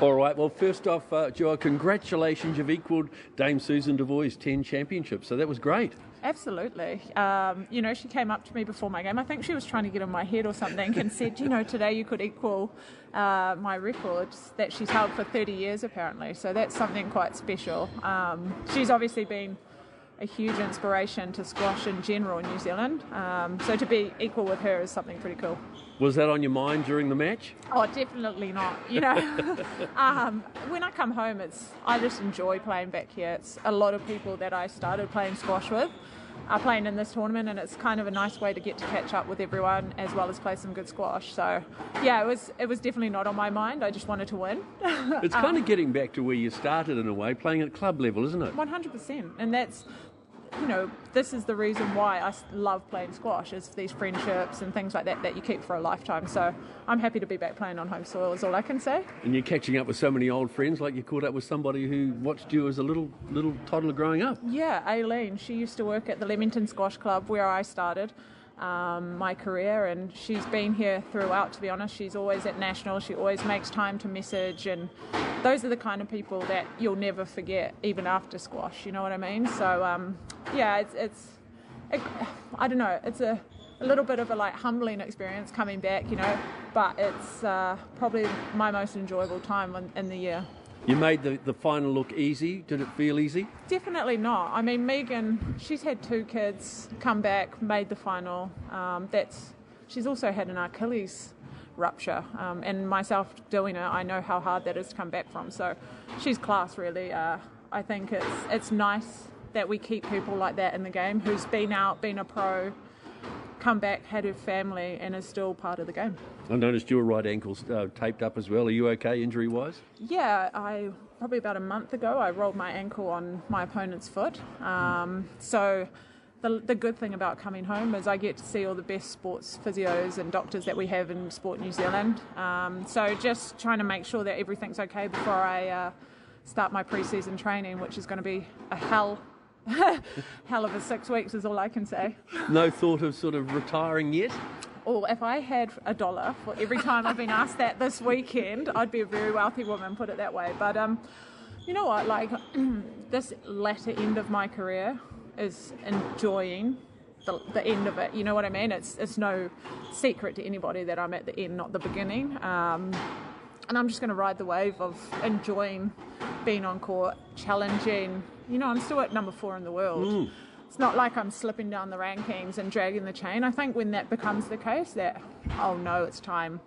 All right. Well, first off, uh, Joa, congratulations. You've equalled Dame Susan Devoy's 10 championships. So that was great. Absolutely. Um, you know, she came up to me before my game. I think she was trying to get in my head or something and said, you know, today you could equal uh, my records that she's held for 30 years apparently. So that's something quite special. Um, she's obviously been a huge inspiration to squash in general in New Zealand. Um, so to be equal with her is something pretty cool. Was that on your mind during the match? Oh, definitely not. You know, um, when I come home, it's I just enjoy playing back here. It's a lot of people that I started playing squash with are playing in this tournament, and it's kind of a nice way to get to catch up with everyone as well as play some good squash. So, yeah, it was it was definitely not on my mind. I just wanted to win. it's kind of getting back to where you started in a way, playing at club level, isn't it? One hundred percent, and that's you know, this is the reason why I love playing squash is these friendships and things like that that you keep for a lifetime. So I'm happy to be back playing on home soil is all I can say. And you're catching up with so many old friends, like you caught up with somebody who watched you as a little little toddler growing up. Yeah, Aileen. She used to work at the Leamington Squash Club where I started um, my career, and she's been here throughout. To be honest, she's always at national. She always makes time to message, and those are the kind of people that you'll never forget, even after squash. You know what I mean? So um, yeah, it's it's it, I don't know. It's a a little bit of a like humbling experience coming back, you know, but it's uh, probably my most enjoyable time in, in the year. You made the, the final look easy. Did it feel easy? Definitely not. I mean, Megan, she's had two kids, come back, made the final. Um, that's she's also had an Achilles rupture, um, and myself doing it, I know how hard that is to come back from. So, she's class, really. Uh, I think it's it's nice that we keep people like that in the game who's been out, been a pro, come back, had her family, and is still part of the game. I noticed your right ankle's uh, taped up as well. Are you okay injury wise? Yeah, I probably about a month ago I rolled my ankle on my opponent's foot. Um, so the, the good thing about coming home is I get to see all the best sports physios and doctors that we have in Sport New Zealand. Um, so just trying to make sure that everything's okay before I uh, start my pre-season training, which is going to be a hell hell of a six weeks is all I can say. No thought of sort of retiring yet? Oh, if I had a dollar for every time I've been asked that this weekend, I'd be a very wealthy woman, put it that way. But um, you know what? Like this latter end of my career is enjoying the, the end of it. You know what I mean? It's it's no secret to anybody that I'm at the end, not the beginning. Um, and I'm just going to ride the wave of enjoying being on court, challenging. You know, I'm still at number four in the world. Mm. It's not like I'm slipping down the rankings and dragging the chain. I think when that becomes the case, that oh no, it's time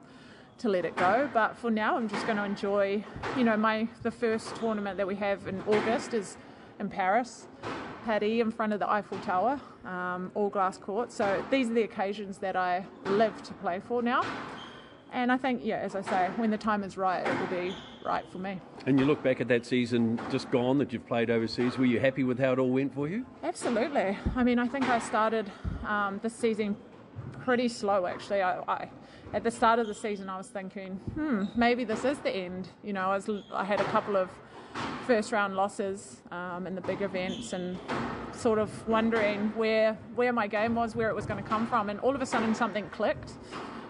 to let it go. But for now, I'm just going to enjoy. You know, my the first tournament that we have in August is in Paris. Paddy in front of the Eiffel Tower, um, all glass court. So these are the occasions that I live to play for now. And I think, yeah, as I say, when the time is right, it will be right for me. And you look back at that season just gone that you've played overseas, were you happy with how it all went for you? Absolutely. I mean, I think I started um, this season pretty slow, actually. I, I, at the start of the season, I was thinking, hmm, maybe this is the end. You know, I, was, I had a couple of first round losses um, in the big events and sort of wondering where where my game was, where it was going to come from, and all of a sudden something clicked.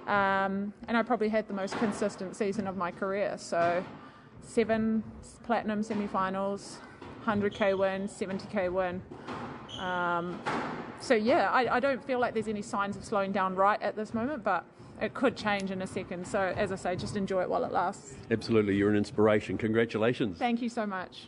Um, and I probably had the most consistent season of my career. So, seven platinum semi-finals, 100k win, 70k win. Um, so yeah, I, I, don't feel like there's any signs of slowing down right at this moment, but it could change in a second. So as I say, just enjoy it while it lasts. Absolutely, you're an inspiration. Congratulations. Thank you so much.